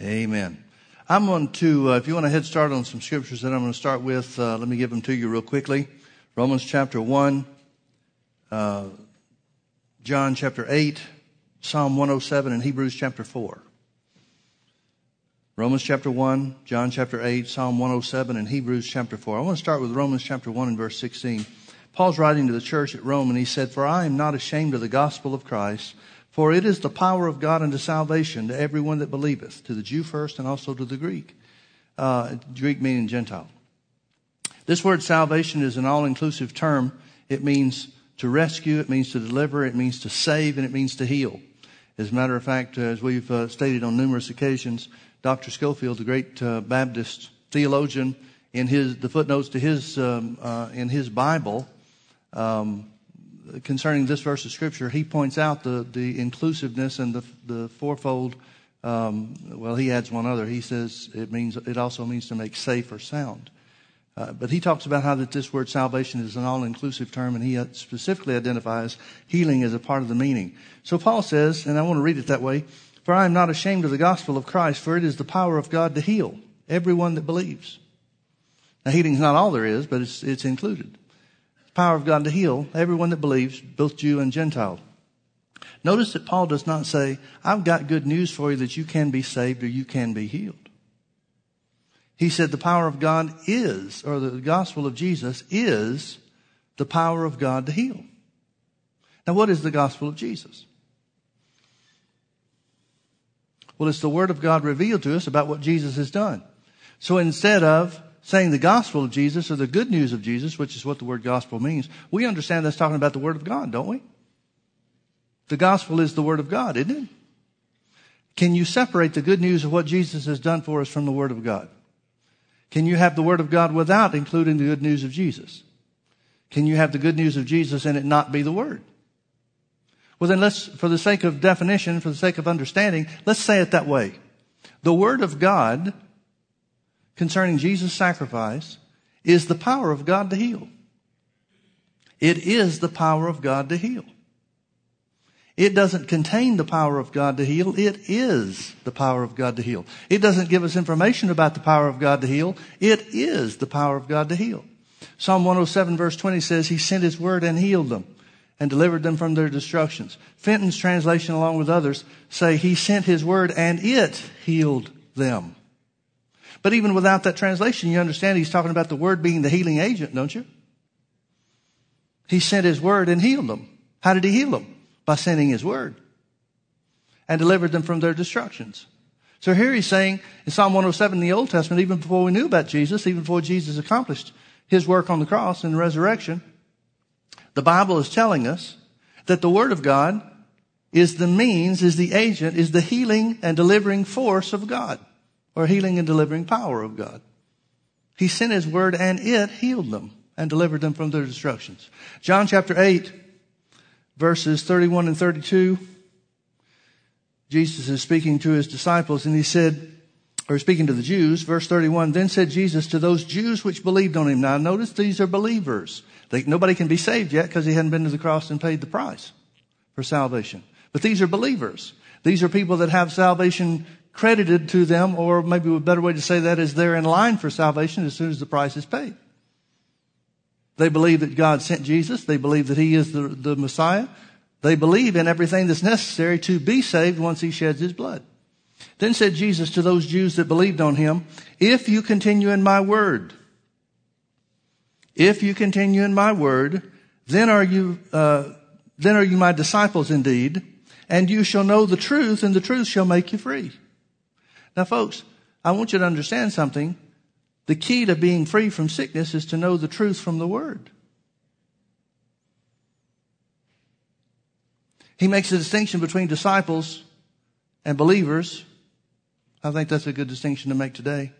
Amen. I'm going to, uh, if you want to head start on some scriptures that I'm going to start with, uh, let me give them to you real quickly. Romans chapter 1, uh, John chapter 8, Psalm 107, and Hebrews chapter 4. Romans chapter 1, John chapter 8, Psalm 107, and Hebrews chapter 4. I want to start with Romans chapter 1 and verse 16. Paul's writing to the church at Rome, and he said, For I am not ashamed of the gospel of Christ for it is the power of God unto salvation to everyone that believeth, to the Jew first and also to the Greek. Uh, Greek meaning Gentile. This word salvation is an all inclusive term. It means to rescue, it means to deliver, it means to save, and it means to heal. As a matter of fact, as we've uh, stated on numerous occasions, Dr. Scofield, the great uh, Baptist theologian, in his the footnotes to his um, uh, in his Bible, um, concerning this verse of scripture, he points out the, the inclusiveness and the, the fourfold. Um, well, he adds one other. He says it means it also means to make safe or sound. Uh, but he talks about how that this word salvation is an all-inclusive term, and he specifically identifies healing as a part of the meaning. So Paul says, and I want to read it that way: "For I am not ashamed of the gospel of Christ, for it is the power of God to heal everyone that believes." Now, healing is not all there is, but it's, it's included power of God to heal everyone that believes, both Jew and Gentile. Notice that Paul does not say, I've got good news for you that you can be saved or you can be healed. He said the power of God is, or the gospel of Jesus is the power of God to heal. Now, what is the gospel of Jesus? Well, it's the word of God revealed to us about what Jesus has done. So instead of saying the gospel of Jesus or the good news of Jesus, which is what the word gospel means, we understand that's talking about the word of God, don't we? The gospel is the word of God, isn't it? Can you separate the good news of what Jesus has done for us from the word of God? Can you have the word of God without including the good news of Jesus? Can you have the good news of Jesus and it not be the word? Well, then let's, for the sake of definition, for the sake of understanding, let's say it that way. The word of God concerning Jesus' sacrifice is the power of God to heal. It is the power of God to heal. It doesn't contain the power of God to heal. It is the power of God to heal. It doesn't give us information about the power of God to heal. It is the power of God to heal. Psalm 107 verse 20 says, He sent His word and healed them and delivered them from their destructions. Fenton's translation along with others say, He sent His word and it healed them. But even without that translation, you understand he's talking about the word being the healing agent, don't you? He sent his word and healed them. How did he heal them? By sending his word and delivered them from their destructions. So here he's saying in Psalm 107 in the Old Testament, even before we knew about Jesus, even before Jesus accomplished his work on the cross and the resurrection, the Bible is telling us that the Word of God is the means, is the agent, is the healing and delivering force of God or healing and delivering power of God. He sent his word and it healed them and delivered them from their destructions. John chapter 8, verses 31 and 32. Jesus is speaking to his disciples and he said, or speaking to the Jews, verse 31, then said Jesus to those Jews which believed on him. Now notice these are believers. They, nobody can be saved yet because he hadn't been to the cross and paid the price for salvation. But these are believers. These are people that have salvation credited to them, or maybe a better way to say that is they're in line for salvation as soon as the price is paid. They believe that God sent Jesus. They believe that He is the, the Messiah. They believe in everything that's necessary to be saved once He sheds His blood. Then said Jesus to those Jews that believed on Him, if you continue in my word, if you continue in my word, then are you, uh, then are you my disciples indeed, and you shall know the truth, and the truth shall make you free. Now, folks, I want you to understand something. The key to being free from sickness is to know the truth from the Word. He makes a distinction between disciples and believers. I think that's a good distinction to make today.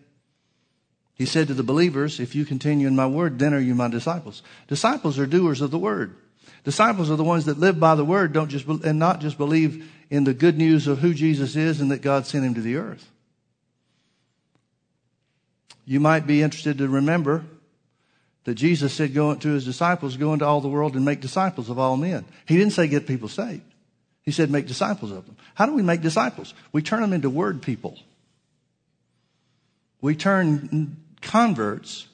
He said to the believers, if you continue in my word, then are you my disciples. Disciples are doers of the word. Disciples are the ones that live by the word, don't just, and not just believe in the good news of who Jesus is and that God sent him to the earth you might be interested to remember that Jesus said go to his disciples, go into all the world and make disciples of all men. He didn't say get people saved. He said make disciples of them. How do we make disciples? We turn them into word people. we turn converts,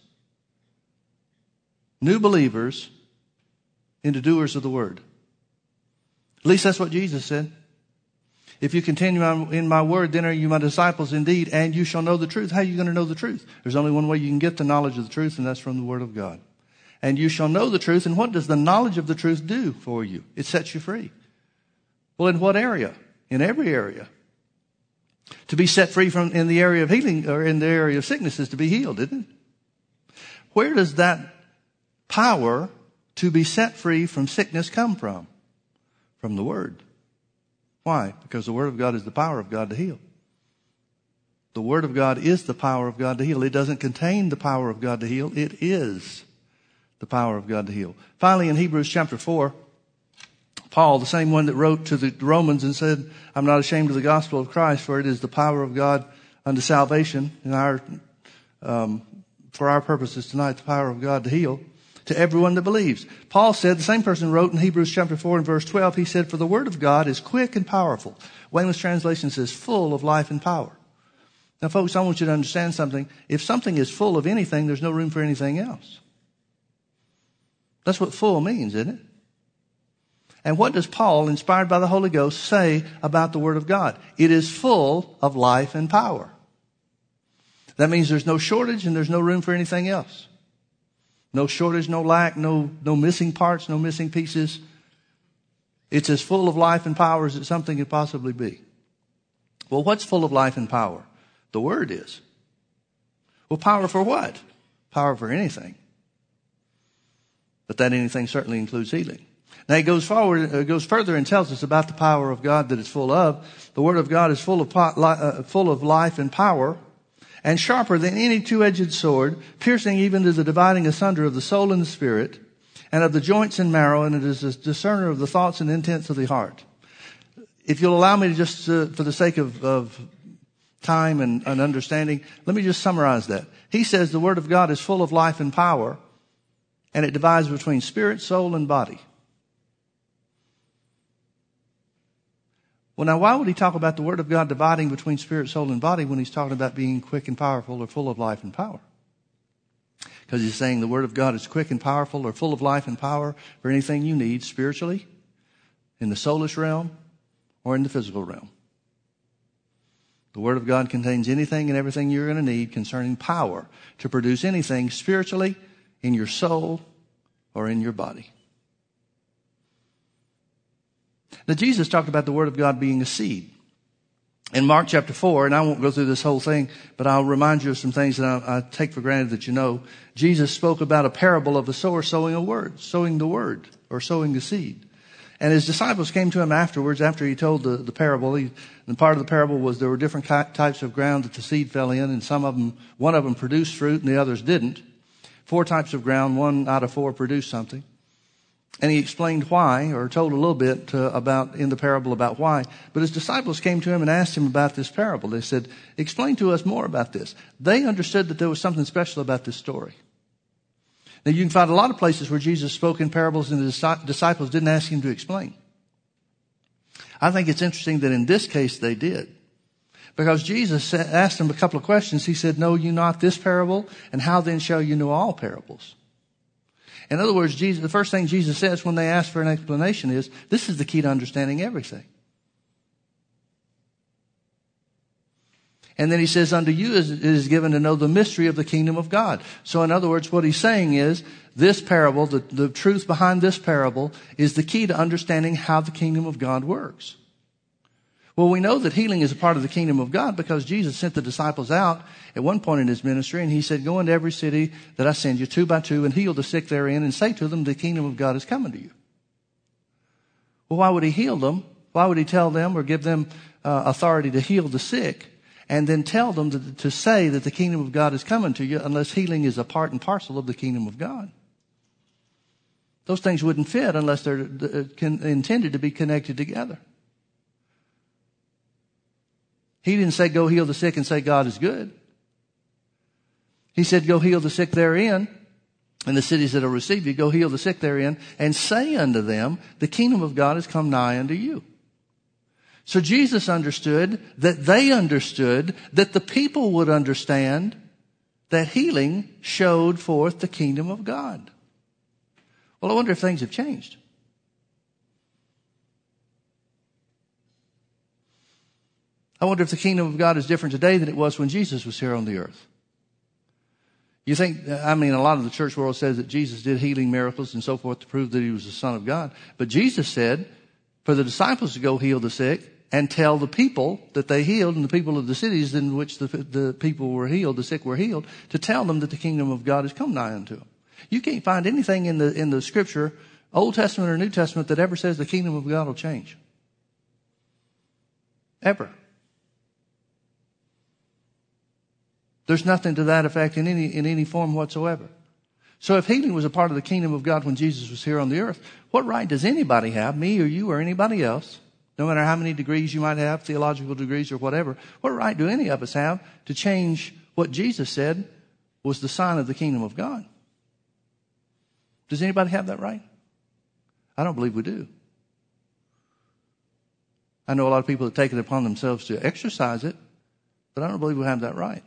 new believers, into doers of the word. At least that's what Jesus said. If you continue in my word, then are you my disciples indeed, and you shall know the truth. How are you going to know the truth? There's only one way you can get the knowledge of the truth, and that's from the word of God. And you shall know the truth. And what does the knowledge of the truth do for you? It sets you free. Well, in what area? In every area. To be set free from in the area of healing or in the area of sickness is to be healed, isn't it? Where does that power to be set free from sickness come from? From the Word. Why? Because the Word of God is the power of God to heal. The Word of God is the power of God to heal. It doesn't contain the power of God to heal. It is the power of God to heal. Finally, in Hebrews chapter 4, Paul, the same one that wrote to the Romans and said, I'm not ashamed of the gospel of Christ, for it is the power of God unto salvation in our, um, for our purposes tonight, the power of God to heal to everyone that believes. Paul said, the same person wrote in Hebrews chapter 4 and verse 12, he said, For the word of God is quick and powerful. Weymouth's translation says, full of life and power. Now, folks, I want you to understand something. If something is full of anything, there's no room for anything else. That's what full means, isn't it? And what does Paul, inspired by the Holy Ghost, say about the Word of God? It is full of life and power. That means there's no shortage and there's no room for anything else. No shortage, no lack, no, no missing parts, no missing pieces. It's as full of life and power as something could possibly be. Well, what's full of life and power? The Word is. Well, power for what? Power for anything. But that anything certainly includes healing. Now he goes forward, uh, goes further and tells us about the power of God that it's full of. The Word of God is full of, po- uh, full of life and power and sharper than any two-edged sword, piercing even to the dividing asunder of the soul and the spirit and of the joints and marrow, and it is a discerner of the thoughts and intents of the heart. If you'll allow me to just, uh, for the sake of, of time and, and understanding, let me just summarize that. He says the Word of God is full of life and power, and it divides between spirit, soul, and body. Well, now, why would he talk about the Word of God dividing between spirit, soul, and body when he's talking about being quick and powerful or full of life and power? Because he's saying the Word of God is quick and powerful or full of life and power for anything you need spiritually, in the soulish realm, or in the physical realm. The Word of God contains anything and everything you're going to need concerning power to produce anything spiritually, in your soul, or in your body. Now, Jesus talked about the Word of God being a seed. In Mark chapter 4, and I won't go through this whole thing, but I'll remind you of some things that I, I take for granted that you know. Jesus spoke about a parable of the sower sowing a word, sowing the word, or sowing the seed. And his disciples came to him afterwards, after he told the, the parable. He, and part of the parable was there were different types of ground that the seed fell in, and some of them, one of them produced fruit and the others didn't. Four types of ground, one out of four produced something. And he explained why, or told a little bit uh, about in the parable about why. But his disciples came to him and asked him about this parable. They said, "Explain to us more about this." They understood that there was something special about this story. Now you can find a lot of places where Jesus spoke in parables and the disciples didn't ask him to explain. I think it's interesting that in this case they did. Because Jesus asked them a couple of questions. He said, Know you not this parable? And how then shall you know all parables? In other words, Jesus, the first thing Jesus says when they ask for an explanation is, this is the key to understanding everything. And then he says, unto you is, is given to know the mystery of the kingdom of God. So in other words, what he's saying is, this parable, the, the truth behind this parable is the key to understanding how the kingdom of God works. Well, we know that healing is a part of the kingdom of God because Jesus sent the disciples out at one point in his ministry and he said, go into every city that I send you two by two and heal the sick therein and say to them, the kingdom of God is coming to you. Well, why would he heal them? Why would he tell them or give them uh, authority to heal the sick and then tell them to, to say that the kingdom of God is coming to you unless healing is a part and parcel of the kingdom of God? Those things wouldn't fit unless they're uh, intended to be connected together. He didn't say go heal the sick and say God is good. He said go heal the sick therein and the cities that will receive you. Go heal the sick therein and say unto them, the kingdom of God has come nigh unto you. So Jesus understood that they understood that the people would understand that healing showed forth the kingdom of God. Well, I wonder if things have changed. I wonder if the kingdom of God is different today than it was when Jesus was here on the earth. You think, I mean, a lot of the church world says that Jesus did healing miracles and so forth to prove that he was the Son of God. But Jesus said for the disciples to go heal the sick and tell the people that they healed and the people of the cities in which the, the people were healed, the sick were healed, to tell them that the kingdom of God has come nigh unto them. You can't find anything in the, in the scripture, Old Testament or New Testament, that ever says the kingdom of God will change. Ever. There's nothing to that effect in any, in any form whatsoever. So if healing was a part of the kingdom of God when Jesus was here on the earth, what right does anybody have, me or you or anybody else, no matter how many degrees you might have, theological degrees or whatever, what right do any of us have to change what Jesus said was the sign of the kingdom of God? Does anybody have that right? I don't believe we do. I know a lot of people that take it upon themselves to exercise it, but I don't believe we have that right.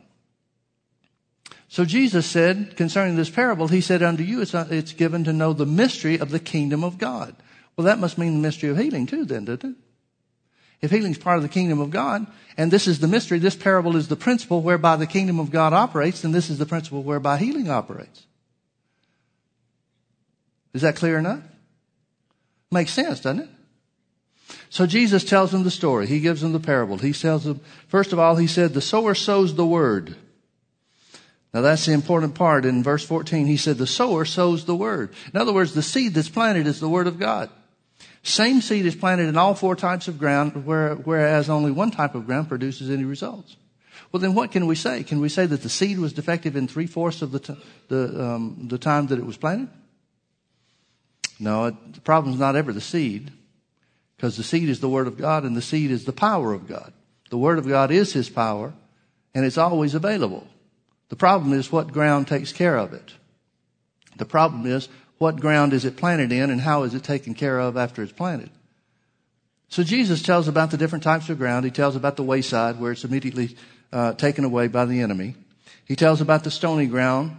So Jesus said concerning this parable, He said, Unto you it's, it's given to know the mystery of the kingdom of God. Well, that must mean the mystery of healing too, then, doesn't it? If healing is part of the kingdom of God, and this is the mystery, this parable is the principle whereby the kingdom of God operates, then this is the principle whereby healing operates. Is that clear enough? Makes sense, doesn't it? So Jesus tells them the story. He gives them the parable. He tells them, first of all, he said, the sower sows the word. Now that's the important part. In verse 14, he said, the sower sows the word. In other words, the seed that's planted is the word of God. Same seed is planted in all four types of ground, whereas only one type of ground produces any results. Well, then what can we say? Can we say that the seed was defective in three fourths of the, t- the, um, the time that it was planted? No, it, the problem is not ever the seed, because the seed is the Word of God and the seed is the power of God. The Word of God is His power, and it's always available. The problem is what ground takes care of it. The problem is what ground is it planted in and how is it taken care of after it's planted. So Jesus tells about the different types of ground. He tells about the wayside where it's immediately uh, taken away by the enemy. He tells about the stony ground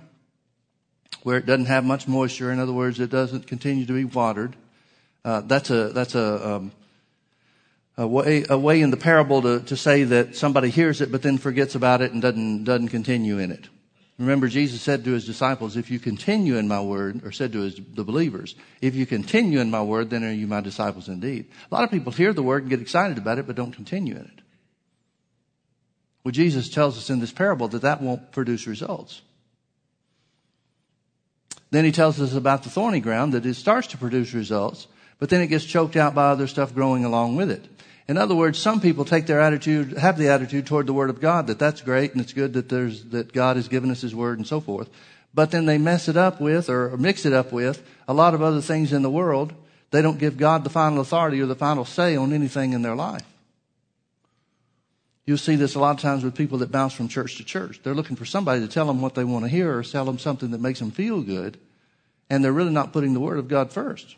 where it doesn't have much moisture. In other words, it doesn't continue to be watered. Uh, that's a that's a um, a way, a way in the parable to, to say that somebody hears it but then forgets about it and doesn't, doesn't continue in it. Remember, Jesus said to his disciples, if you continue in my word, or said to his, the believers, if you continue in my word, then are you my disciples indeed. A lot of people hear the word and get excited about it, but don't continue in it. Well, Jesus tells us in this parable that that won't produce results. Then he tells us about the thorny ground, that it starts to produce results, but then it gets choked out by other stuff growing along with it. In other words, some people take their attitude, have the attitude toward the Word of God that that's great and it's good that there's, that God has given us His Word and so forth. But then they mess it up with or mix it up with a lot of other things in the world. They don't give God the final authority or the final say on anything in their life. You'll see this a lot of times with people that bounce from church to church. They're looking for somebody to tell them what they want to hear or sell them something that makes them feel good. And they're really not putting the Word of God first.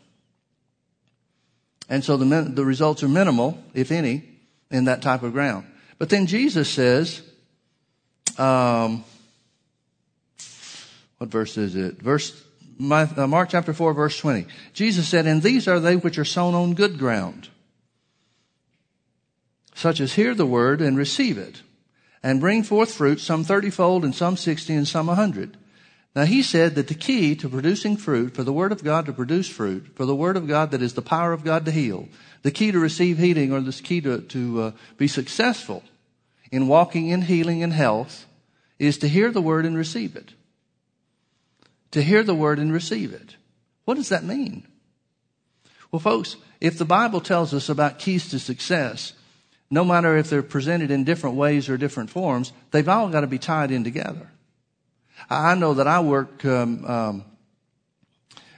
And so the, the results are minimal, if any, in that type of ground. But then Jesus says, um, what verse is it? Verse my, uh, Mark chapter 4, verse 20. Jesus said, And these are they which are sown on good ground, such as hear the word and receive it, and bring forth fruit, some thirtyfold, and some sixty, and some a hundred. Now he said that the key to producing fruit, for the Word of God to produce fruit, for the Word of God that is the power of God to heal, the key to receive healing or the key to, to uh, be successful in walking in healing and health is to hear the Word and receive it. To hear the Word and receive it. What does that mean? Well, folks, if the Bible tells us about keys to success, no matter if they're presented in different ways or different forms, they've all got to be tied in together. I know that I work, um, um,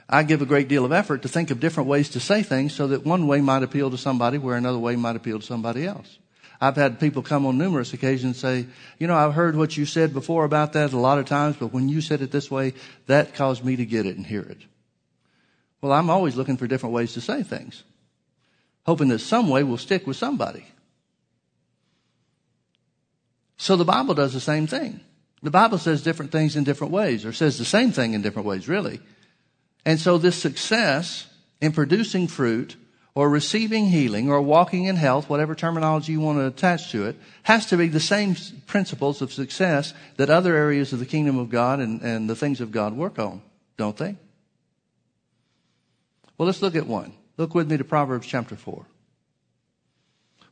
I give a great deal of effort to think of different ways to say things so that one way might appeal to somebody where another way might appeal to somebody else. I've had people come on numerous occasions say, you know, I've heard what you said before about that a lot of times, but when you said it this way, that caused me to get it and hear it. Well, I'm always looking for different ways to say things, hoping that some way will stick with somebody. So the Bible does the same thing. The Bible says different things in different ways, or says the same thing in different ways, really. And so this success in producing fruit or receiving healing or walking in health, whatever terminology you want to attach to it, has to be the same principles of success that other areas of the kingdom of God and, and the things of God work on, don't they? Well, let's look at one. Look with me to Proverbs chapter 4.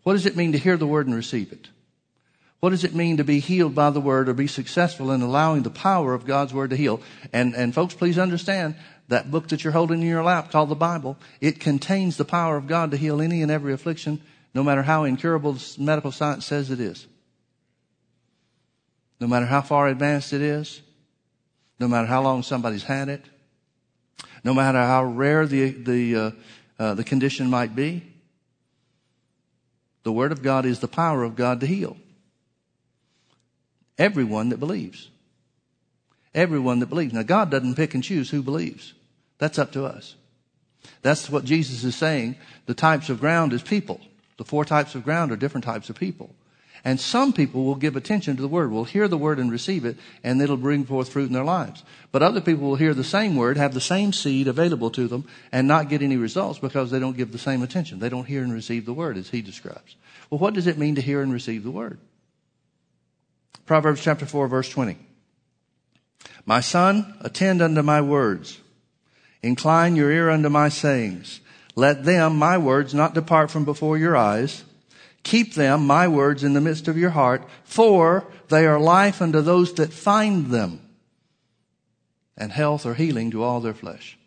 What does it mean to hear the word and receive it? What does it mean to be healed by the word or be successful in allowing the power of God's word to heal? And, and folks, please understand that book that you're holding in your lap called the Bible, it contains the power of God to heal any and every affliction, no matter how incurable medical science says it is. No matter how far advanced it is, no matter how long somebody's had it, no matter how rare the, the, uh, uh, the condition might be, the Word of God is the power of God to heal. Everyone that believes. Everyone that believes. Now, God doesn't pick and choose who believes. That's up to us. That's what Jesus is saying. The types of ground is people. The four types of ground are different types of people. And some people will give attention to the word, will hear the word and receive it, and it'll bring forth fruit in their lives. But other people will hear the same word, have the same seed available to them, and not get any results because they don't give the same attention. They don't hear and receive the word as he describes. Well, what does it mean to hear and receive the word? Proverbs chapter 4 verse 20. My son, attend unto my words. Incline your ear unto my sayings. Let them, my words, not depart from before your eyes. Keep them, my words, in the midst of your heart, for they are life unto those that find them, and health or healing to all their flesh.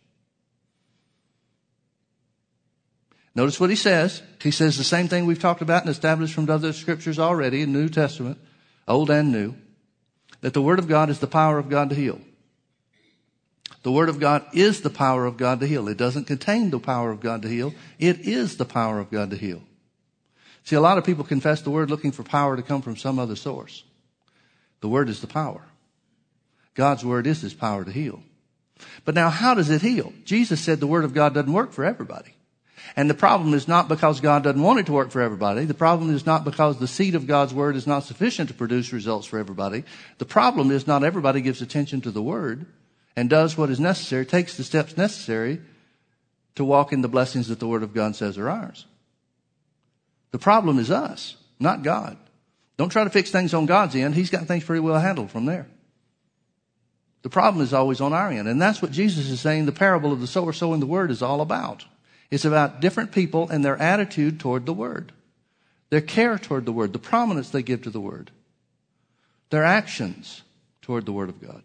Notice what he says. He says the same thing we've talked about and established from other scriptures already in the New Testament, Old and New, that the Word of God is the power of God to heal. The Word of God is the power of God to heal. It doesn't contain the power of God to heal. It is the power of God to heal. See, a lot of people confess the Word looking for power to come from some other source. The Word is the power. God's Word is His power to heal. But now, how does it heal? Jesus said the Word of God doesn't work for everybody. And the problem is not because God doesn't want it to work for everybody. The problem is not because the seed of God's Word is not sufficient to produce results for everybody. The problem is not everybody gives attention to the Word and does what is necessary, takes the steps necessary to walk in the blessings that the Word of God says are ours. The problem is us, not God. Don't try to fix things on God's end. He's got things pretty well handled from there. The problem is always on our end. And that's what Jesus is saying the parable of the sower sowing the word is all about. It's about different people and their attitude toward the word, their care toward the word, the prominence they give to the word, their actions toward the word of God.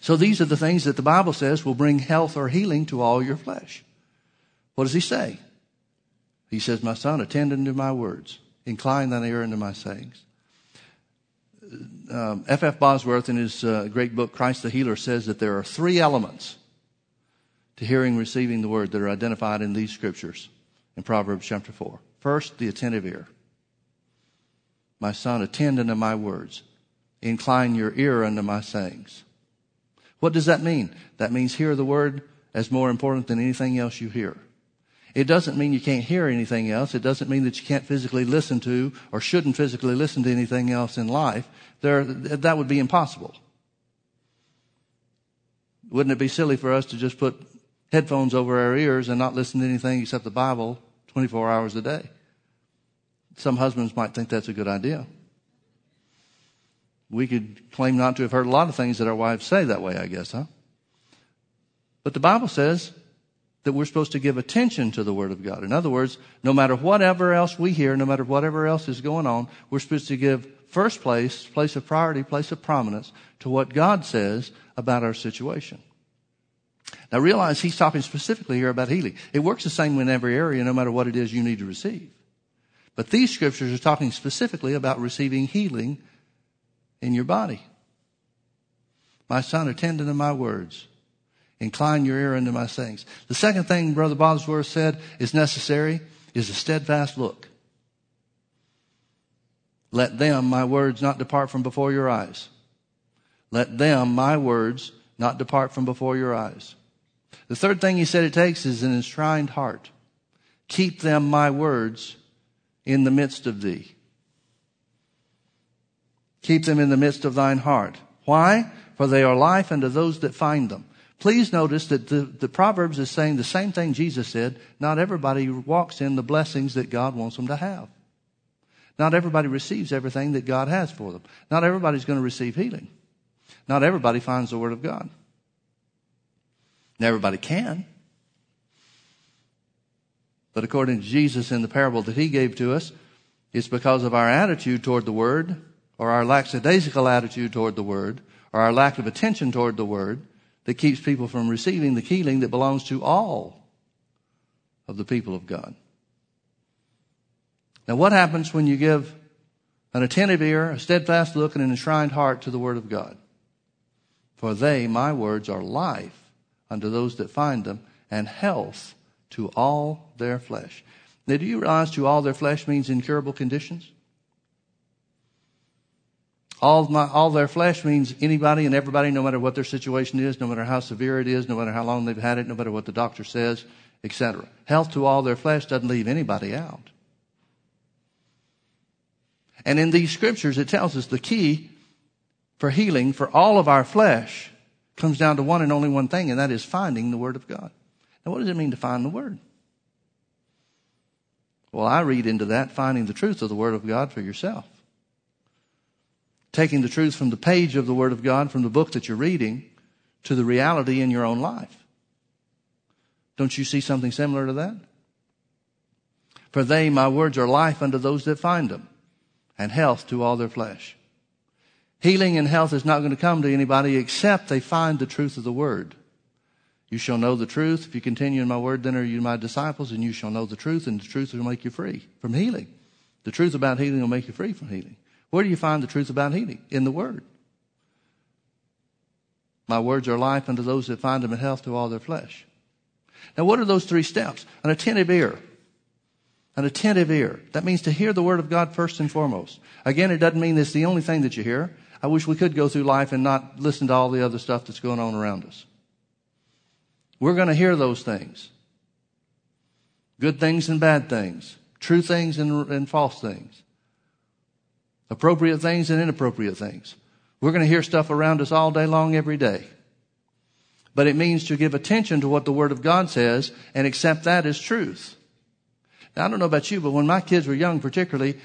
So these are the things that the Bible says will bring health or healing to all your flesh. What does he say? He says, My son, attend unto my words, incline thine ear unto my sayings. F. Um, F. F. Bosworth, in his uh, great book, Christ the Healer, says that there are three elements to hearing receiving the word that are identified in these scriptures in Proverbs chapter 4. First, the attentive ear. My son, attend unto my words. Incline your ear unto my sayings. What does that mean? That means hear the word as more important than anything else you hear. It doesn't mean you can't hear anything else. It doesn't mean that you can't physically listen to or shouldn't physically listen to anything else in life. There, that would be impossible. Wouldn't it be silly for us to just put headphones over our ears and not listen to anything except the Bible 24 hours a day? Some husbands might think that's a good idea. We could claim not to have heard a lot of things that our wives say that way, I guess, huh? But the Bible says that we're supposed to give attention to the Word of God. In other words, no matter whatever else we hear, no matter whatever else is going on, we're supposed to give first place, place of priority, place of prominence to what God says about our situation. Now realize he's talking specifically here about healing. It works the same in every area, no matter what it is you need to receive. But these scriptures are talking specifically about receiving healing in your body. My son, attend unto my words. Incline your ear unto my sayings. The second thing Brother Bosworth said is necessary is a steadfast look. Let them, my words, not depart from before your eyes. Let them, my words, not depart from before your eyes. The third thing he said it takes is an enshrined heart. Keep them, my words, in the midst of thee. Keep them in the midst of thine heart. Why? For they are life unto those that find them. Please notice that the, the Proverbs is saying the same thing Jesus said. Not everybody walks in the blessings that God wants them to have. Not everybody receives everything that God has for them. Not everybody's going to receive healing. Not everybody finds the Word of God. And everybody can. But according to Jesus in the parable that he gave to us, it's because of our attitude toward the Word, or our lackadaisical attitude toward the Word, or our lack of attention toward the Word, that keeps people from receiving the healing that belongs to all of the people of God. Now, what happens when you give an attentive ear, a steadfast look, and an enshrined heart to the Word of God? For they, my words, are life unto those that find them, and health to all their flesh. Now, do you realize to all their flesh means incurable conditions? All, my, all their flesh means anybody and everybody, no matter what their situation is, no matter how severe it is, no matter how long they've had it, no matter what the doctor says, etc. Health to all their flesh doesn't leave anybody out. And in these scriptures, it tells us the key for healing for all of our flesh comes down to one and only one thing, and that is finding the Word of God. Now, what does it mean to find the Word? Well, I read into that finding the truth of the Word of God for yourself. Taking the truth from the page of the Word of God, from the book that you're reading, to the reality in your own life. Don't you see something similar to that? For they, my words, are life unto those that find them, and health to all their flesh. Healing and health is not going to come to anybody except they find the truth of the word. You shall know the truth. If you continue in my word, then are you my disciples, and you shall know the truth, and the truth will make you free from healing. The truth about healing will make you free from healing. Where do you find the truth about healing? In the word. My words are life unto those that find them in health to all their flesh. Now, what are those three steps? An attentive ear. An attentive ear. That means to hear the word of God first and foremost. Again, it doesn't mean it's the only thing that you hear. I wish we could go through life and not listen to all the other stuff that's going on around us. We're going to hear those things. Good things and bad things. True things and, and false things. Appropriate things and inappropriate things. We're going to hear stuff around us all day long, every day. But it means to give attention to what the Word of God says and accept that as truth. Now, I don't know about you, but when my kids were young, particularly,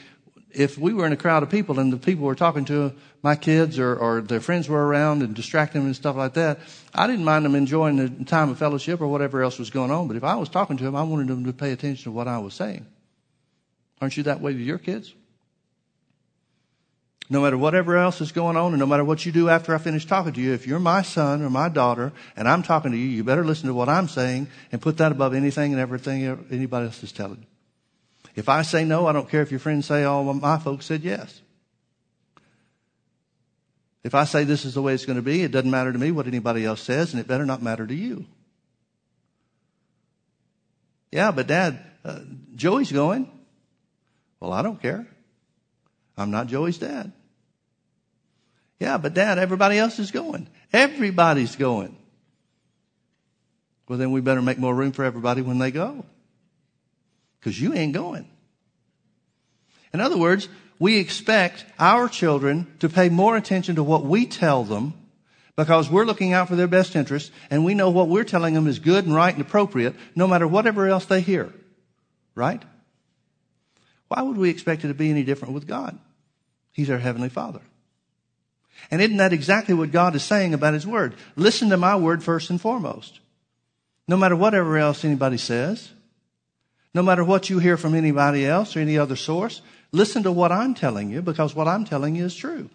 if we were in a crowd of people and the people were talking to my kids or, or their friends were around and distracting them and stuff like that, I didn't mind them enjoying the time of fellowship or whatever else was going on. But if I was talking to them, I wanted them to pay attention to what I was saying. Aren't you that way with your kids? No matter whatever else is going on and no matter what you do after I finish talking to you, if you're my son or my daughter and I'm talking to you, you better listen to what I'm saying and put that above anything and everything anybody else is telling you. If I say no, I don't care if your friends say, oh, my folks said yes. If I say this is the way it's going to be, it doesn't matter to me what anybody else says, and it better not matter to you. Yeah, but Dad, uh, Joey's going. Well, I don't care. I'm not Joey's dad. Yeah, but Dad, everybody else is going. Everybody's going. Well, then we better make more room for everybody when they go because you ain't going. In other words, we expect our children to pay more attention to what we tell them because we're looking out for their best interest and we know what we're telling them is good and right and appropriate no matter whatever else they hear. Right? Why would we expect it to be any different with God? He's our Heavenly Father. And isn't that exactly what God is saying about His Word? Listen to my Word first and foremost. No matter whatever else anybody says, no matter what you hear from anybody else or any other source, listen to what I'm telling you because what I'm telling you is true.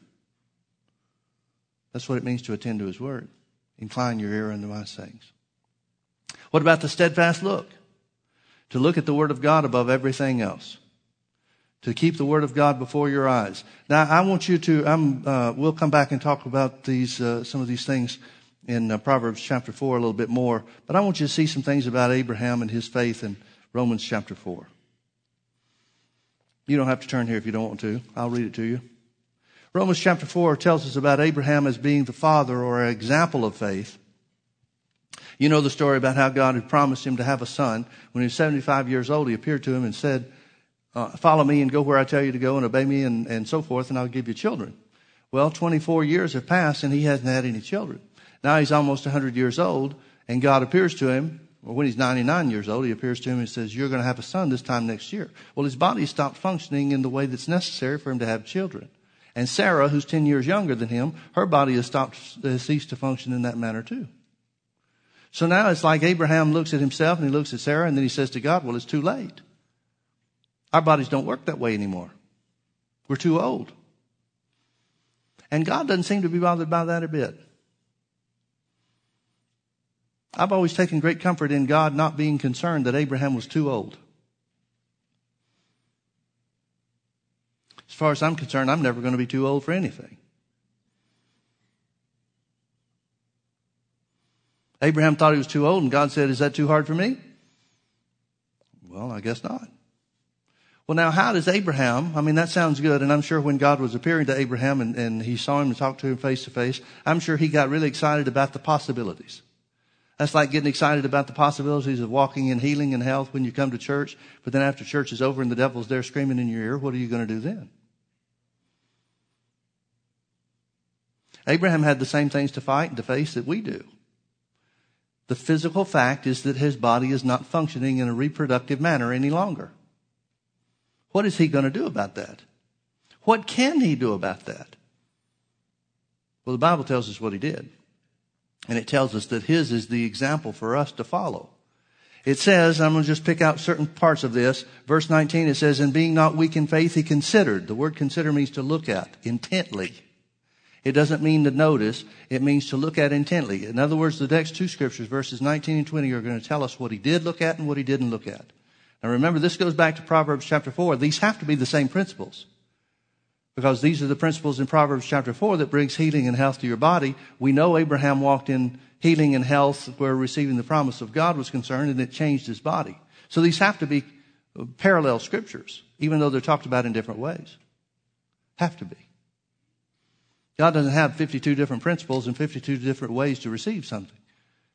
That's what it means to attend to His Word. Incline your ear unto my sayings. What about the steadfast look? To look at the Word of God above everything else. To keep the Word of God before your eyes. Now, I want you to, I'm, uh, we'll come back and talk about these, uh, some of these things in uh, Proverbs chapter 4 a little bit more, but I want you to see some things about Abraham and his faith and Romans chapter 4. You don't have to turn here if you don't want to. I'll read it to you. Romans chapter 4 tells us about Abraham as being the father or an example of faith. You know the story about how God had promised him to have a son. When he was 75 years old, he appeared to him and said, uh, Follow me and go where I tell you to go and obey me and, and so forth, and I'll give you children. Well, 24 years have passed and he hasn't had any children. Now he's almost 100 years old and God appears to him, or when he's 99 years old, he appears to him and says, you're going to have a son this time next year. Well, his body stopped functioning in the way that's necessary for him to have children. And Sarah, who's 10 years younger than him, her body has stopped, has ceased to function in that manner too. So now it's like Abraham looks at himself and he looks at Sarah and then he says to God, well, it's too late. Our bodies don't work that way anymore. We're too old. And God doesn't seem to be bothered by that a bit. I've always taken great comfort in God not being concerned that Abraham was too old. As far as I'm concerned, I'm never going to be too old for anything. Abraham thought he was too old, and God said, Is that too hard for me? Well, I guess not. Well, now, how does Abraham, I mean, that sounds good, and I'm sure when God was appearing to Abraham and, and he saw him and talked to him face to face, I'm sure he got really excited about the possibilities. That's like getting excited about the possibilities of walking in healing and health when you come to church, but then after church is over and the devil's there screaming in your ear, what are you going to do then? Abraham had the same things to fight and to face that we do. The physical fact is that his body is not functioning in a reproductive manner any longer. What is he going to do about that? What can he do about that? Well, the Bible tells us what he did. And it tells us that his is the example for us to follow. It says, I'm going to just pick out certain parts of this. Verse 19, it says, and being not weak in faith, he considered. The word consider means to look at intently. It doesn't mean to notice. It means to look at intently. In other words, the next two scriptures, verses 19 and 20, are going to tell us what he did look at and what he didn't look at. Now remember, this goes back to Proverbs chapter 4. These have to be the same principles. Because these are the principles in Proverbs chapter 4 that brings healing and health to your body. We know Abraham walked in healing and health where receiving the promise of God was concerned and it changed his body. So these have to be parallel scriptures, even though they're talked about in different ways. Have to be. God doesn't have 52 different principles and 52 different ways to receive something.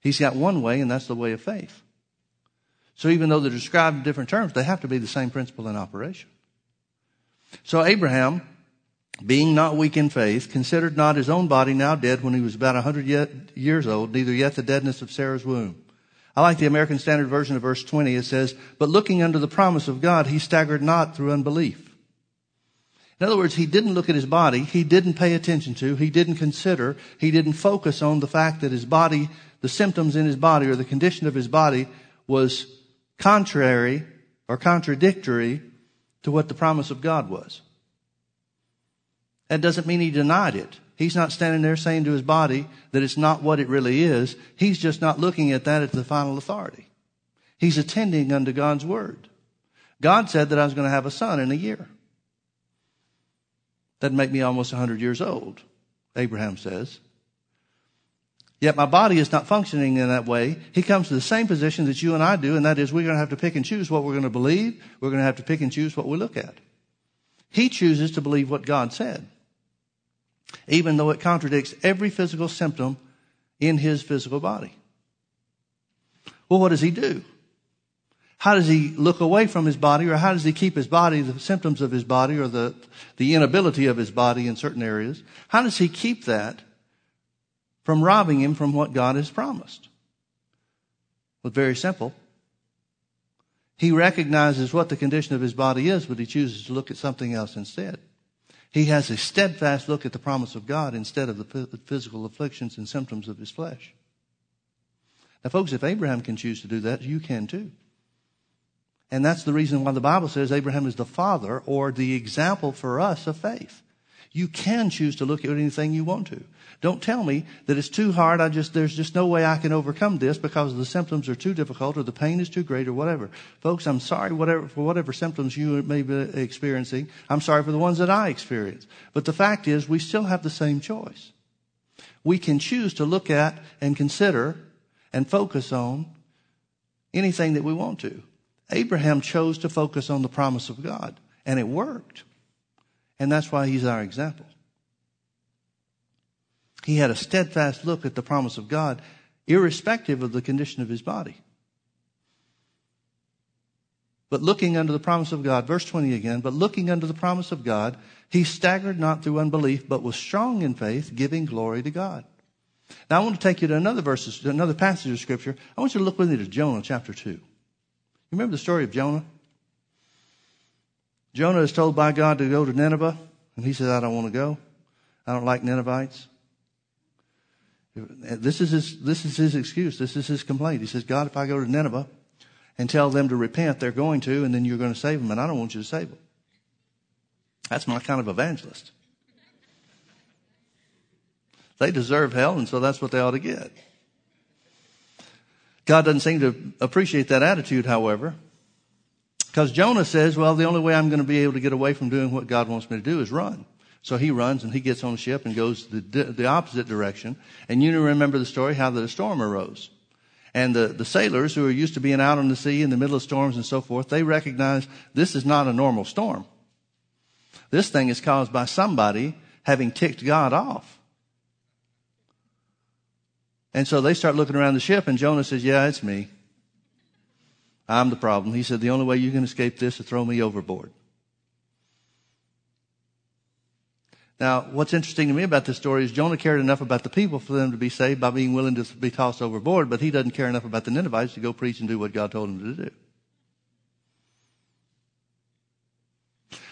He's got one way, and that's the way of faith. So even though they're described in different terms, they have to be the same principle in operation. So Abraham, being not weak in faith, considered not his own body now dead when he was about a hundred years old, neither yet the deadness of Sarah's womb. I like the American Standard Version of verse 20. It says, But looking unto the promise of God, he staggered not through unbelief. In other words, he didn't look at his body. He didn't pay attention to. He didn't consider. He didn't focus on the fact that his body, the symptoms in his body or the condition of his body was contrary or contradictory to what the promise of God was. That doesn't mean he denied it. He's not standing there saying to his body that it's not what it really is. He's just not looking at that as the final authority. He's attending unto God's word. God said that I was going to have a son in a year. That'd make me almost 100 years old, Abraham says. Yet my body is not functioning in that way. He comes to the same position that you and I do, and that is we're going to have to pick and choose what we're going to believe. We're going to have to pick and choose what we look at. He chooses to believe what God said, even though it contradicts every physical symptom in his physical body. Well, what does he do? How does he look away from his body, or how does he keep his body, the symptoms of his body, or the, the inability of his body in certain areas? How does he keep that from robbing him from what God has promised? Well, very simple. He recognizes what the condition of his body is, but he chooses to look at something else instead. He has a steadfast look at the promise of God instead of the physical afflictions and symptoms of his flesh. Now, folks, if Abraham can choose to do that, you can too. And that's the reason why the Bible says Abraham is the father or the example for us of faith. You can choose to look at anything you want to. Don't tell me that it's too hard. I just, there's just no way I can overcome this because the symptoms are too difficult or the pain is too great or whatever. Folks, I'm sorry whatever, for whatever symptoms you may be experiencing. I'm sorry for the ones that I experience. But the fact is we still have the same choice. We can choose to look at and consider and focus on anything that we want to. Abraham chose to focus on the promise of God, and it worked. And that's why he's our example. He had a steadfast look at the promise of God, irrespective of the condition of his body. but looking under the promise of God, verse 20 again, but looking under the promise of God, he staggered not through unbelief, but was strong in faith, giving glory to God. Now I want to take you to another verse, another passage of scripture. I want you to look with me to Jonah chapter 2. You remember the story of Jonah? Jonah is told by God to go to Nineveh, and he says, I don't want to go. I don't like Ninevites. This is his, this is his excuse. This is his complaint. He says, God, if I go to Nineveh and tell them to repent, they're going to, and then you're going to save them, and I don't want you to save them. That's my kind of evangelist. They deserve hell, and so that's what they ought to get. God doesn't seem to appreciate that attitude, however, because Jonah says, well, the only way I'm going to be able to get away from doing what God wants me to do is run. So he runs and he gets on a ship and goes the, the opposite direction. And you remember the story how the storm arose. And the, the sailors who are used to being out on the sea in the middle of storms and so forth, they recognize this is not a normal storm. This thing is caused by somebody having ticked God off. And so they start looking around the ship, and Jonah says, Yeah, it's me. I'm the problem. He said, The only way you can escape this is throw me overboard. Now, what's interesting to me about this story is Jonah cared enough about the people for them to be saved by being willing to be tossed overboard, but he doesn't care enough about the Ninevites to go preach and do what God told him to do.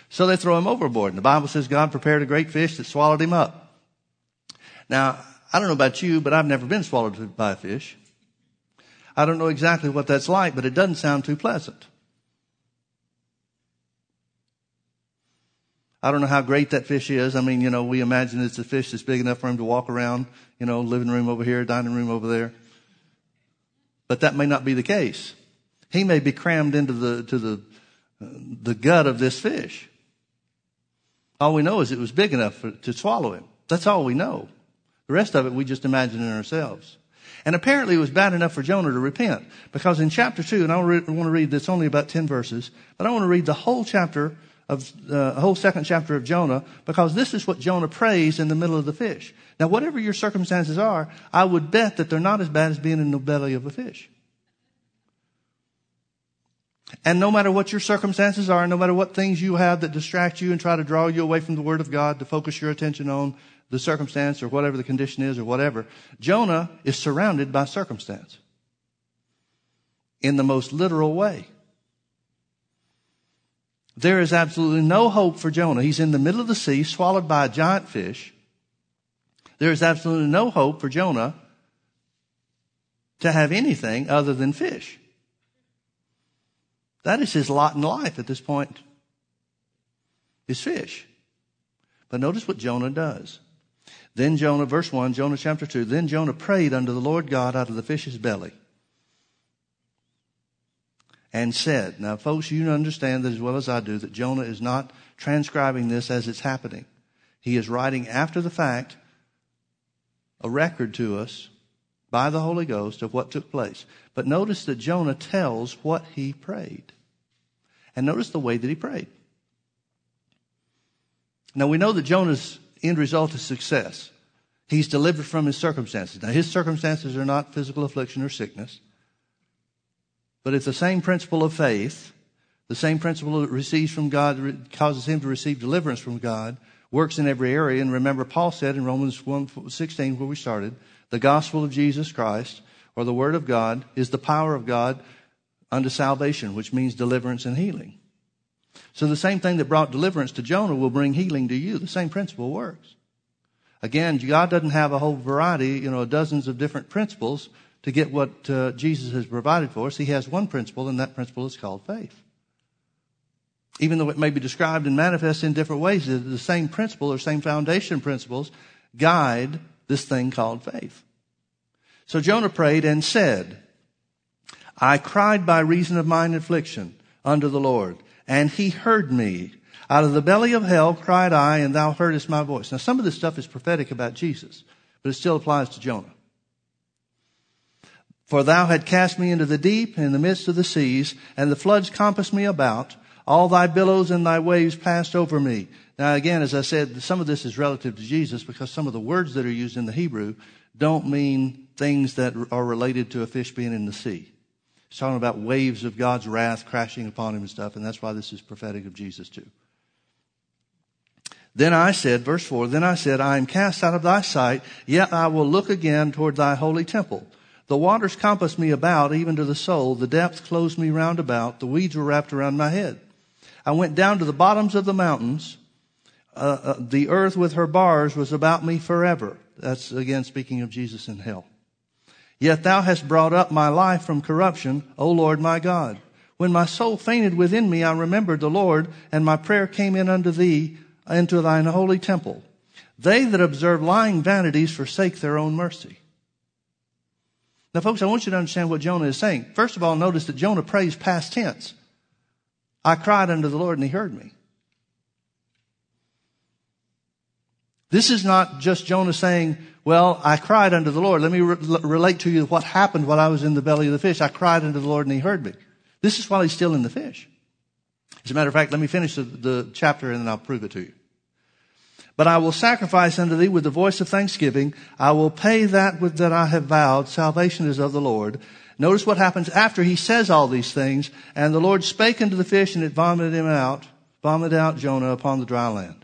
So they throw him overboard. And the Bible says God prepared a great fish that swallowed him up. Now, I don't know about you, but I've never been swallowed by a fish. I don't know exactly what that's like, but it doesn't sound too pleasant. I don't know how great that fish is. I mean, you know, we imagine it's a fish that's big enough for him to walk around, you know, living room over here, dining room over there. But that may not be the case. He may be crammed into the, to the, the gut of this fish. All we know is it was big enough for, to swallow him. That's all we know. The rest of it we just imagine in ourselves. And apparently it was bad enough for Jonah to repent because in chapter 2, and I want to read this only about 10 verses, but I want to read the whole chapter of uh, the whole second chapter of Jonah because this is what Jonah prays in the middle of the fish. Now, whatever your circumstances are, I would bet that they're not as bad as being in the belly of a fish. And no matter what your circumstances are, no matter what things you have that distract you and try to draw you away from the Word of God to focus your attention on the circumstance or whatever the condition is or whatever, Jonah is surrounded by circumstance in the most literal way. There is absolutely no hope for Jonah. He's in the middle of the sea, swallowed by a giant fish. There is absolutely no hope for Jonah to have anything other than fish. That is his lot in life at this point, is fish. But notice what Jonah does. Then Jonah, verse 1, Jonah chapter 2, then Jonah prayed unto the Lord God out of the fish's belly and said. Now, folks, you understand that as well as I do that Jonah is not transcribing this as it's happening. He is writing after the fact a record to us by the Holy Ghost of what took place. But notice that Jonah tells what he prayed. And notice the way that he prayed. Now we know that Jonah's end result is success. He's delivered from his circumstances. Now his circumstances are not physical affliction or sickness. But it's the same principle of faith, the same principle that receives from God, causes him to receive deliverance from God, works in every area. And remember, Paul said in Romans 1, 16, where we started, the gospel of Jesus Christ, or the word of God, is the power of God unto salvation, which means deliverance and healing. So the same thing that brought deliverance to Jonah will bring healing to you. The same principle works. Again, God doesn't have a whole variety, you know, dozens of different principles to get what uh, Jesus has provided for us. He has one principle, and that principle is called faith. Even though it may be described and manifested in different ways, the same principle or same foundation principles guide this thing called faith. So Jonah prayed and said, I cried by reason of mine affliction unto the Lord, and he heard me. Out of the belly of hell cried I, and thou heardest my voice. Now, some of this stuff is prophetic about Jesus, but it still applies to Jonah. For thou had cast me into the deep in the midst of the seas, and the floods compassed me about. All thy billows and thy waves passed over me. Now, again, as I said, some of this is relative to Jesus because some of the words that are used in the Hebrew don't mean things that are related to a fish being in the sea. He's talking about waves of God's wrath crashing upon him and stuff, and that's why this is prophetic of Jesus too. Then I said, verse 4, then I said, I am cast out of thy sight, yet I will look again toward thy holy temple. The waters compassed me about, even to the soul. The depths closed me round about. The weeds were wrapped around my head. I went down to the bottoms of the mountains. Uh, uh, the earth with her bars was about me forever. That's again speaking of Jesus in hell. Yet thou hast brought up my life from corruption, O Lord my God. When my soul fainted within me, I remembered the Lord, and my prayer came in unto thee into thine holy temple. They that observe lying vanities forsake their own mercy. Now, folks, I want you to understand what Jonah is saying. First of all, notice that Jonah prays past tense. I cried unto the Lord and he heard me. This is not just Jonah saying, well, I cried unto the Lord. Let me re- relate to you what happened while I was in the belly of the fish. I cried unto the Lord and he heard me. This is while he's still in the fish. As a matter of fact, let me finish the, the chapter and then I'll prove it to you. But I will sacrifice unto thee with the voice of thanksgiving. I will pay that with, that I have vowed. Salvation is of the Lord. Notice what happens after he says all these things. And the Lord spake unto the fish and it vomited him out, vomited out Jonah upon the dry land.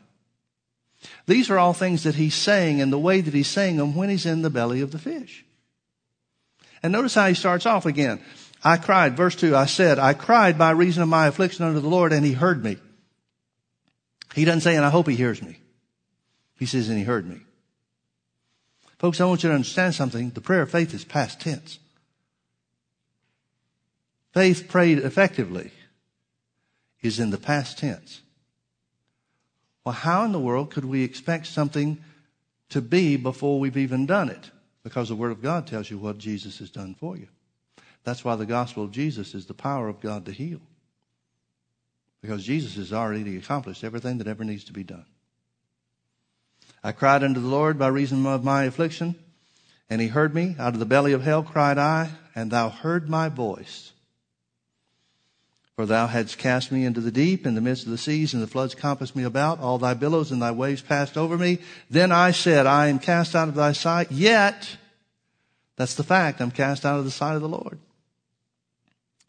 These are all things that he's saying and the way that he's saying them when he's in the belly of the fish. And notice how he starts off again. I cried, verse 2, I said, I cried by reason of my affliction unto the Lord, and he heard me. He doesn't say, and I hope he hears me. He says, and he heard me. Folks, I want you to understand something. The prayer of faith is past tense. Faith prayed effectively is in the past tense. Well, how in the world could we expect something to be before we've even done it? Because the Word of God tells you what Jesus has done for you. That's why the gospel of Jesus is the power of God to heal. Because Jesus has already accomplished everything that ever needs to be done. I cried unto the Lord by reason of my affliction, and he heard me. Out of the belly of hell cried I, and thou heard my voice. For thou hadst cast me into the deep, in the midst of the seas, and the floods compassed me about. All thy billows and thy waves passed over me. Then I said, I am cast out of thy sight, yet, that's the fact, I'm cast out of the sight of the Lord.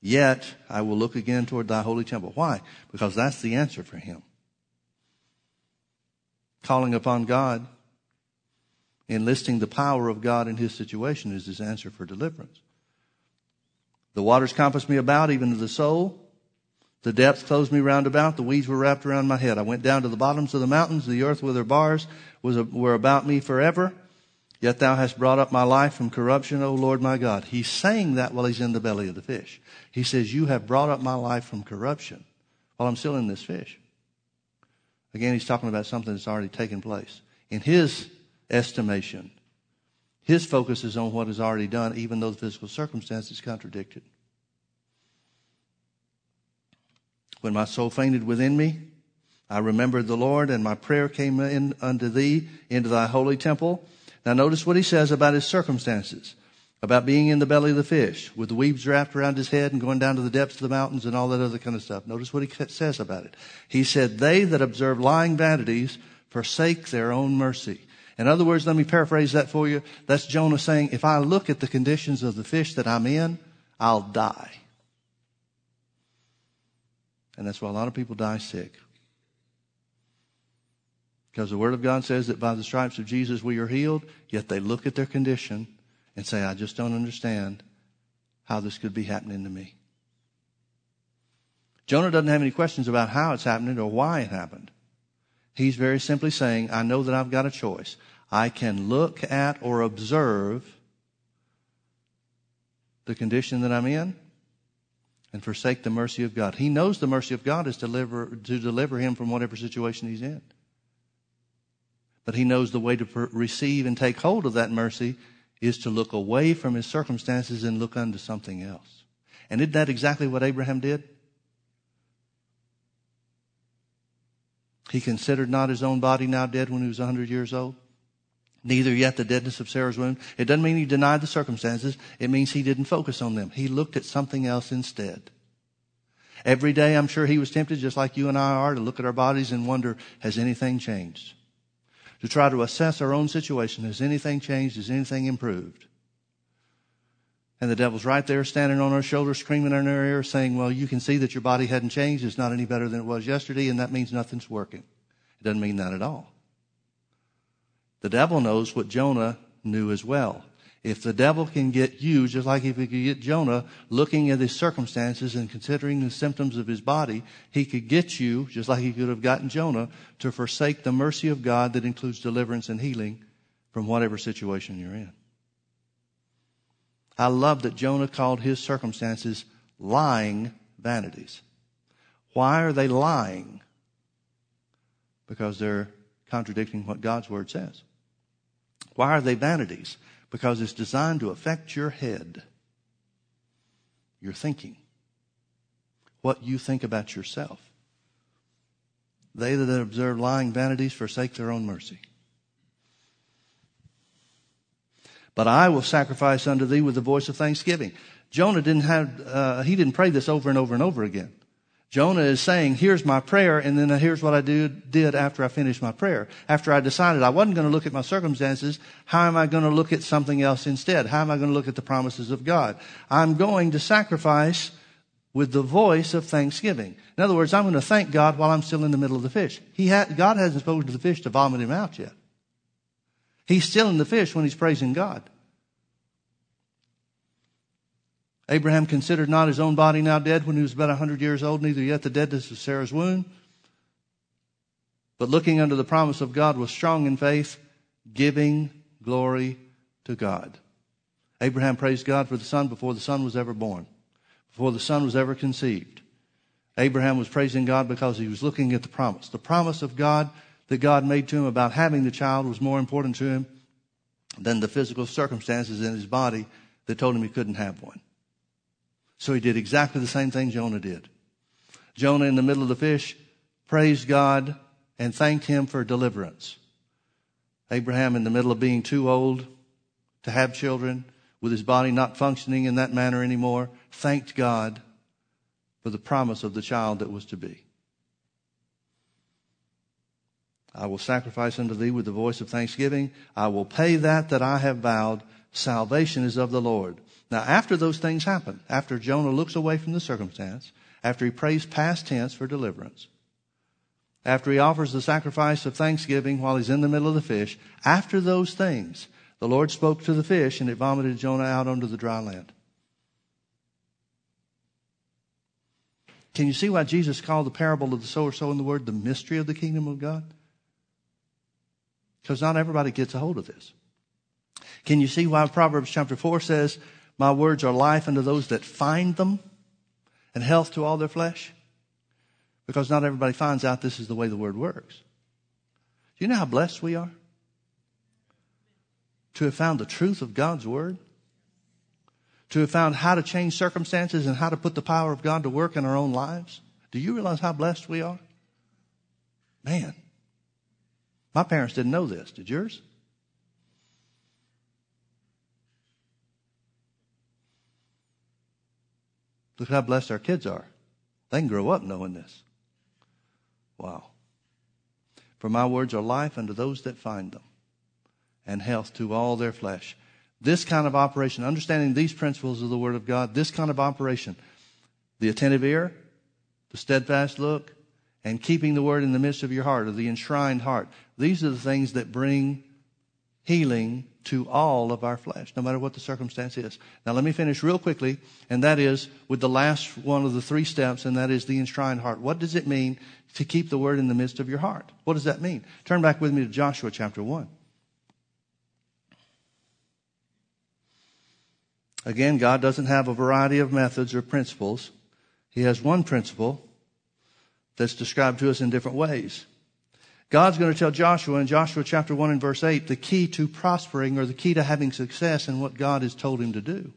Yet I will look again toward thy holy temple. Why? Because that's the answer for him. Calling upon God, enlisting the power of God in his situation is his answer for deliverance. The waters compassed me about, even to the soul. The depths closed me round about. The weeds were wrapped around my head. I went down to the bottoms of the mountains. The earth with her bars was, were about me forever. Yet thou hast brought up my life from corruption, O Lord my God. He's saying that while he's in the belly of the fish. He says, You have brought up my life from corruption while I'm still in this fish. Again, he's talking about something that's already taken place. In his estimation, his focus is on what is already done, even though the physical circumstances contradict it. When my soul fainted within me, I remembered the Lord, and my prayer came in unto thee into thy holy temple. Now notice what he says about his circumstances, about being in the belly of the fish with the weeds wrapped around his head and going down to the depths of the mountains and all that other kind of stuff. Notice what he says about it. He said, they that observe lying vanities forsake their own mercy. In other words, let me paraphrase that for you. That's Jonah saying, if I look at the conditions of the fish that I'm in, I'll die. And that's why a lot of people die sick. Because the Word of God says that by the stripes of Jesus we are healed, yet they look at their condition and say, I just don't understand how this could be happening to me. Jonah doesn't have any questions about how it's happening or why it happened. He's very simply saying, I know that I've got a choice. I can look at or observe the condition that I'm in and forsake the mercy of God. He knows the mercy of God is to deliver, to deliver him from whatever situation he's in. But he knows the way to per- receive and take hold of that mercy is to look away from his circumstances and look unto something else. And isn't that exactly what Abraham did? He considered not his own body now dead when he was 100 years old. Neither yet the deadness of Sarah's womb. It doesn't mean he denied the circumstances. It means he didn't focus on them. He looked at something else instead. Every day, I'm sure he was tempted, just like you and I are, to look at our bodies and wonder, has anything changed? to try to assess our own situation. Has anything changed? Has anything improved? And the devil's right there standing on our shoulder, screaming in our ear, saying, Well, you can see that your body hadn't changed. It's not any better than it was yesterday, and that means nothing's working. It doesn't mean that at all. The devil knows what Jonah knew as well. If the devil can get you, just like if he could get Jonah looking at his circumstances and considering the symptoms of his body, he could get you, just like he could have gotten Jonah, to forsake the mercy of God that includes deliverance and healing from whatever situation you're in. I love that Jonah called his circumstances lying vanities. Why are they lying? Because they're contradicting what God's word says. Why are they vanities? Because it's designed to affect your head, your thinking, what you think about yourself. They that observe lying vanities forsake their own mercy. But I will sacrifice unto thee with the voice of thanksgiving. Jonah didn't have, uh, he didn't pray this over and over and over again. Jonah is saying, here's my prayer, and then uh, here's what I do, did after I finished my prayer. After I decided I wasn't going to look at my circumstances, how am I going to look at something else instead? How am I going to look at the promises of God? I'm going to sacrifice with the voice of thanksgiving. In other words, I'm going to thank God while I'm still in the middle of the fish. He God hasn't spoken to the fish to vomit him out yet. He's still in the fish when he's praising God. Abraham considered not his own body now dead when he was about a hundred years old, neither yet the deadness of Sarah's womb. But looking unto the promise of God was strong in faith, giving glory to God. Abraham praised God for the son before the son was ever born, before the son was ever conceived. Abraham was praising God because he was looking at the promise. The promise of God that God made to him about having the child was more important to him than the physical circumstances in his body that told him he couldn't have one. So he did exactly the same thing Jonah did. Jonah, in the middle of the fish, praised God and thanked him for deliverance. Abraham, in the middle of being too old to have children, with his body not functioning in that manner anymore, thanked God for the promise of the child that was to be. I will sacrifice unto thee with the voice of thanksgiving. I will pay that that I have vowed. Salvation is of the Lord. Now, after those things happen, after Jonah looks away from the circumstance, after he prays past tense for deliverance, after he offers the sacrifice of thanksgiving while he's in the middle of the fish, after those things, the Lord spoke to the fish and it vomited Jonah out onto the dry land. Can you see why Jesus called the parable of the sower sowing the word the mystery of the kingdom of God? Because not everybody gets a hold of this. Can you see why Proverbs chapter 4 says, My words are life unto those that find them and health to all their flesh? Because not everybody finds out this is the way the word works. Do you know how blessed we are? To have found the truth of God's word? To have found how to change circumstances and how to put the power of God to work in our own lives? Do you realize how blessed we are? Man, my parents didn't know this. Did yours? Look how blessed our kids are. They can grow up knowing this. Wow. For my words are life unto those that find them, and health to all their flesh. This kind of operation, understanding these principles of the Word of God, this kind of operation, the attentive ear, the steadfast look, and keeping the Word in the midst of your heart, or the enshrined heart, these are the things that bring healing to all of our flesh, no matter what the circumstance is. Now, let me finish real quickly, and that is with the last one of the three steps, and that is the enshrined heart. What does it mean to keep the word in the midst of your heart? What does that mean? Turn back with me to Joshua chapter 1. Again, God doesn't have a variety of methods or principles. He has one principle that's described to us in different ways. God's going to tell Joshua in Joshua chapter 1 and verse 8 the key to prospering or the key to having success in what God has told him to do.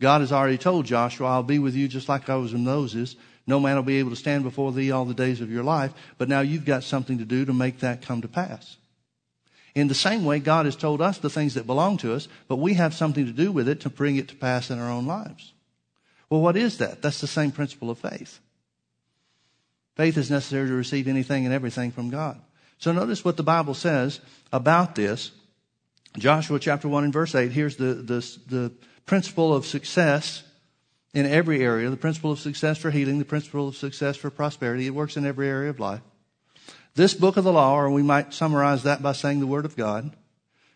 God has already told Joshua, I'll be with you just like I was with Moses. No man will be able to stand before thee all the days of your life. But now you've got something to do to make that come to pass. In the same way, God has told us the things that belong to us, but we have something to do with it to bring it to pass in our own lives. Well, what is that? That's the same principle of faith. Faith is necessary to receive anything and everything from God. So notice what the Bible says about this. Joshua chapter 1 and verse 8, here's the, the, the principle of success in every area, the principle of success for healing, the principle of success for prosperity. It works in every area of life. This book of the law, or we might summarize that by saying the word of God,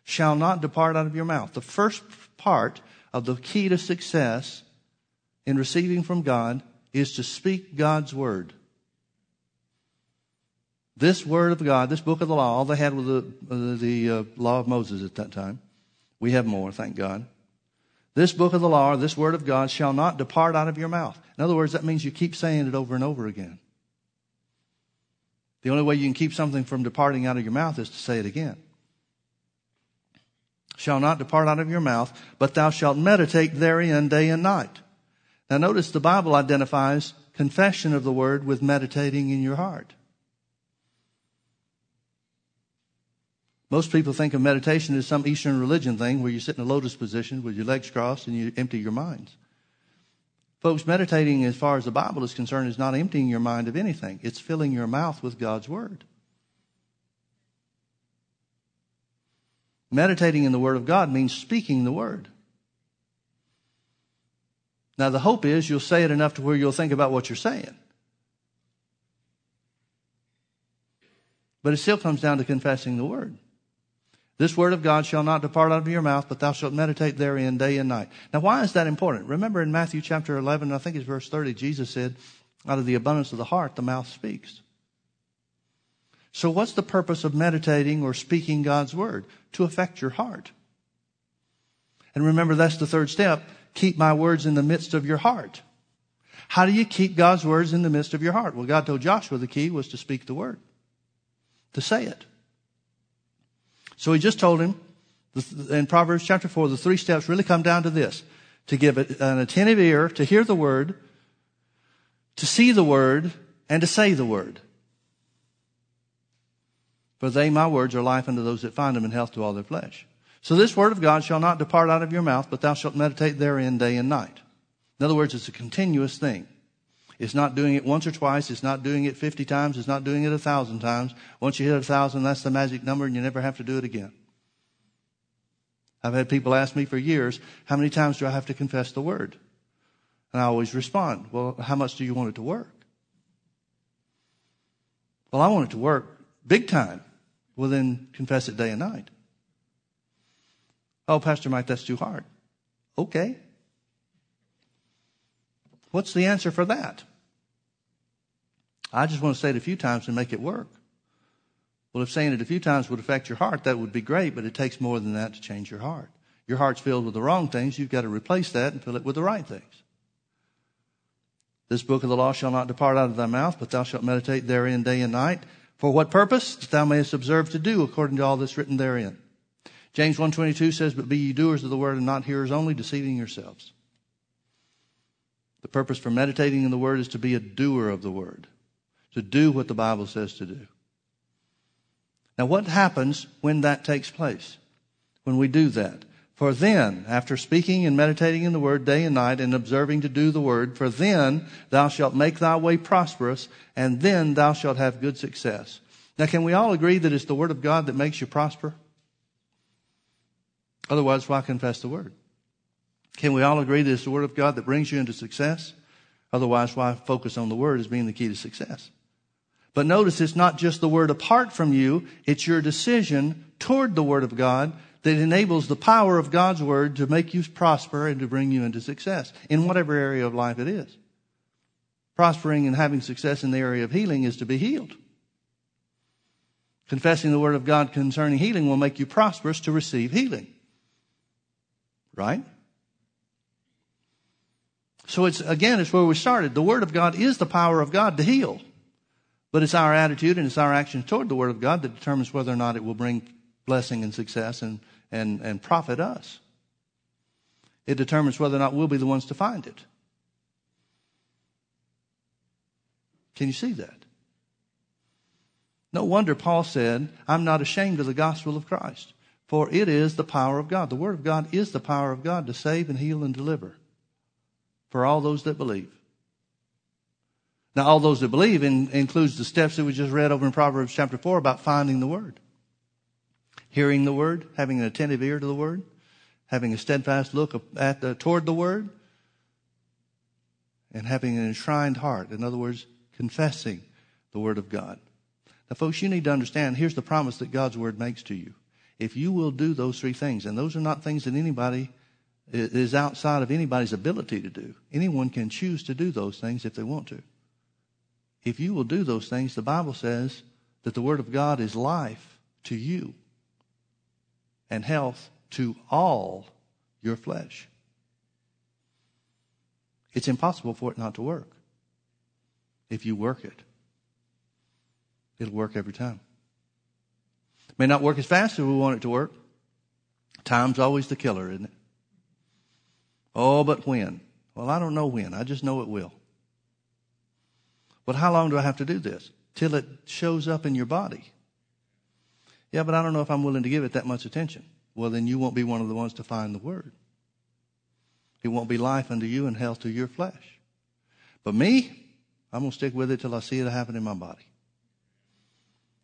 shall not depart out of your mouth. The first part of the key to success in receiving from God is to speak God's word. This word of God, this book of the law, all they had was the, uh, the uh, law of Moses at that time. We have more, thank God. This book of the law, this word of God, shall not depart out of your mouth. In other words, that means you keep saying it over and over again. The only way you can keep something from departing out of your mouth is to say it again. Shall not depart out of your mouth, but thou shalt meditate therein day and night. Now notice the Bible identifies confession of the word with meditating in your heart. Most people think of meditation as some Eastern religion thing where you sit in a lotus position with your legs crossed and you empty your minds. Folks, meditating as far as the Bible is concerned is not emptying your mind of anything. It's filling your mouth with God's Word. Meditating in the Word of God means speaking the Word. Now, the hope is you'll say it enough to where you'll think about what you're saying. But it still comes down to confessing the Word. This word of God shall not depart out of your mouth, but thou shalt meditate therein day and night. Now, why is that important? Remember in Matthew chapter 11, I think it's verse 30, Jesus said, out of the abundance of the heart, the mouth speaks. So what's the purpose of meditating or speaking God's word? To affect your heart. And remember, that's the third step. Keep my words in the midst of your heart. How do you keep God's words in the midst of your heart? Well, God told Joshua the key was to speak the word, to say it. So he just told him in Proverbs chapter 4, the three steps really come down to this to give an attentive ear, to hear the word, to see the word, and to say the word. For they, my words, are life unto those that find them and health to all their flesh. So this word of God shall not depart out of your mouth, but thou shalt meditate therein day and night. In other words, it's a continuous thing. It's not doing it once or twice. It's not doing it 50 times. It's not doing it a thousand times. Once you hit a thousand, that's the magic number and you never have to do it again. I've had people ask me for years, how many times do I have to confess the word? And I always respond, well, how much do you want it to work? Well, I want it to work big time. Well, then confess it day and night. Oh, Pastor Mike, that's too hard. Okay. What's the answer for that? I just want to say it a few times and make it work. Well, if saying it a few times would affect your heart, that would be great, but it takes more than that to change your heart. Your heart's filled with the wrong things. You've got to replace that and fill it with the right things. This book of the law shall not depart out of thy mouth, but thou shalt meditate therein day and night. For what purpose? That thou mayest observe to do according to all that's written therein. James 1.22 says, But be ye doers of the word and not hearers only, deceiving yourselves. The purpose for meditating in the Word is to be a doer of the Word, to do what the Bible says to do. Now, what happens when that takes place? When we do that? For then, after speaking and meditating in the Word day and night and observing to do the Word, for then thou shalt make thy way prosperous, and then thou shalt have good success. Now, can we all agree that it's the Word of God that makes you prosper? Otherwise, why confess the Word? Can we all agree that it's the Word of God that brings you into success? Otherwise, why focus on the Word as being the key to success? But notice it's not just the Word apart from you, it's your decision toward the Word of God that enables the power of God's Word to make you prosper and to bring you into success in whatever area of life it is. Prospering and having success in the area of healing is to be healed. Confessing the Word of God concerning healing will make you prosperous to receive healing. Right? So it's, again, it's where we started. The Word of God is the power of God to heal. But it's our attitude and it's our actions toward the Word of God that determines whether or not it will bring blessing and success and, and, and profit us. It determines whether or not we'll be the ones to find it. Can you see that? No wonder Paul said, I'm not ashamed of the gospel of Christ, for it is the power of God. The Word of God is the power of God to save and heal and deliver for all those that believe. Now, all those that believe in, includes the steps that we just read over in Proverbs chapter 4 about finding the Word. Hearing the word, having an attentive ear to the word, having a steadfast look at the, toward the word, and having an enshrined heart. In other words, confessing the word of God. Now, folks, you need to understand here's the promise that God's word makes to you. If you will do those three things, and those are not things that anybody is outside of anybody's ability to do. Anyone can choose to do those things if they want to. If you will do those things, the Bible says that the Word of God is life to you and health to all your flesh. It's impossible for it not to work. If you work it, it'll work every time. It may not work as fast as we want it to work. Time's always the killer, isn't it? Oh, but when? Well, I don't know when. I just know it will. But how long do I have to do this? Till it shows up in your body. Yeah, but I don't know if I'm willing to give it that much attention. Well, then you won't be one of the ones to find the word. It won't be life unto you and health to your flesh. But me, I'm going to stick with it till I see it happen in my body.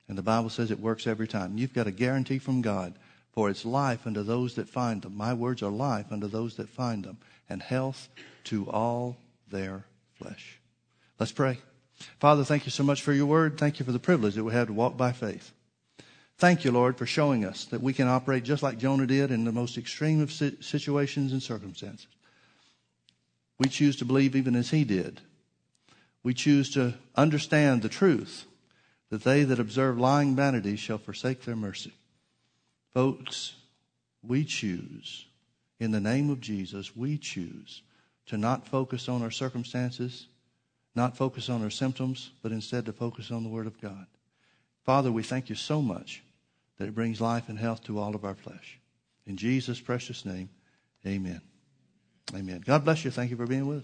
And the Bible says it works every time. You've got a guarantee from God for it's life unto those that find them. My words are life unto those that find them, and health to all their flesh. Let's pray. Father, thank you so much for your word. Thank you for the privilege that we have to walk by faith. Thank you, Lord, for showing us that we can operate just like Jonah did in the most extreme of situations and circumstances. We choose to believe even as he did. We choose to understand the truth that they that observe lying vanity shall forsake their mercy. Folks, we choose, in the name of Jesus, we choose to not focus on our circumstances, not focus on our symptoms, but instead to focus on the Word of God. Father, we thank you so much that it brings life and health to all of our flesh. In Jesus' precious name, amen. Amen. God bless you. Thank you for being with us.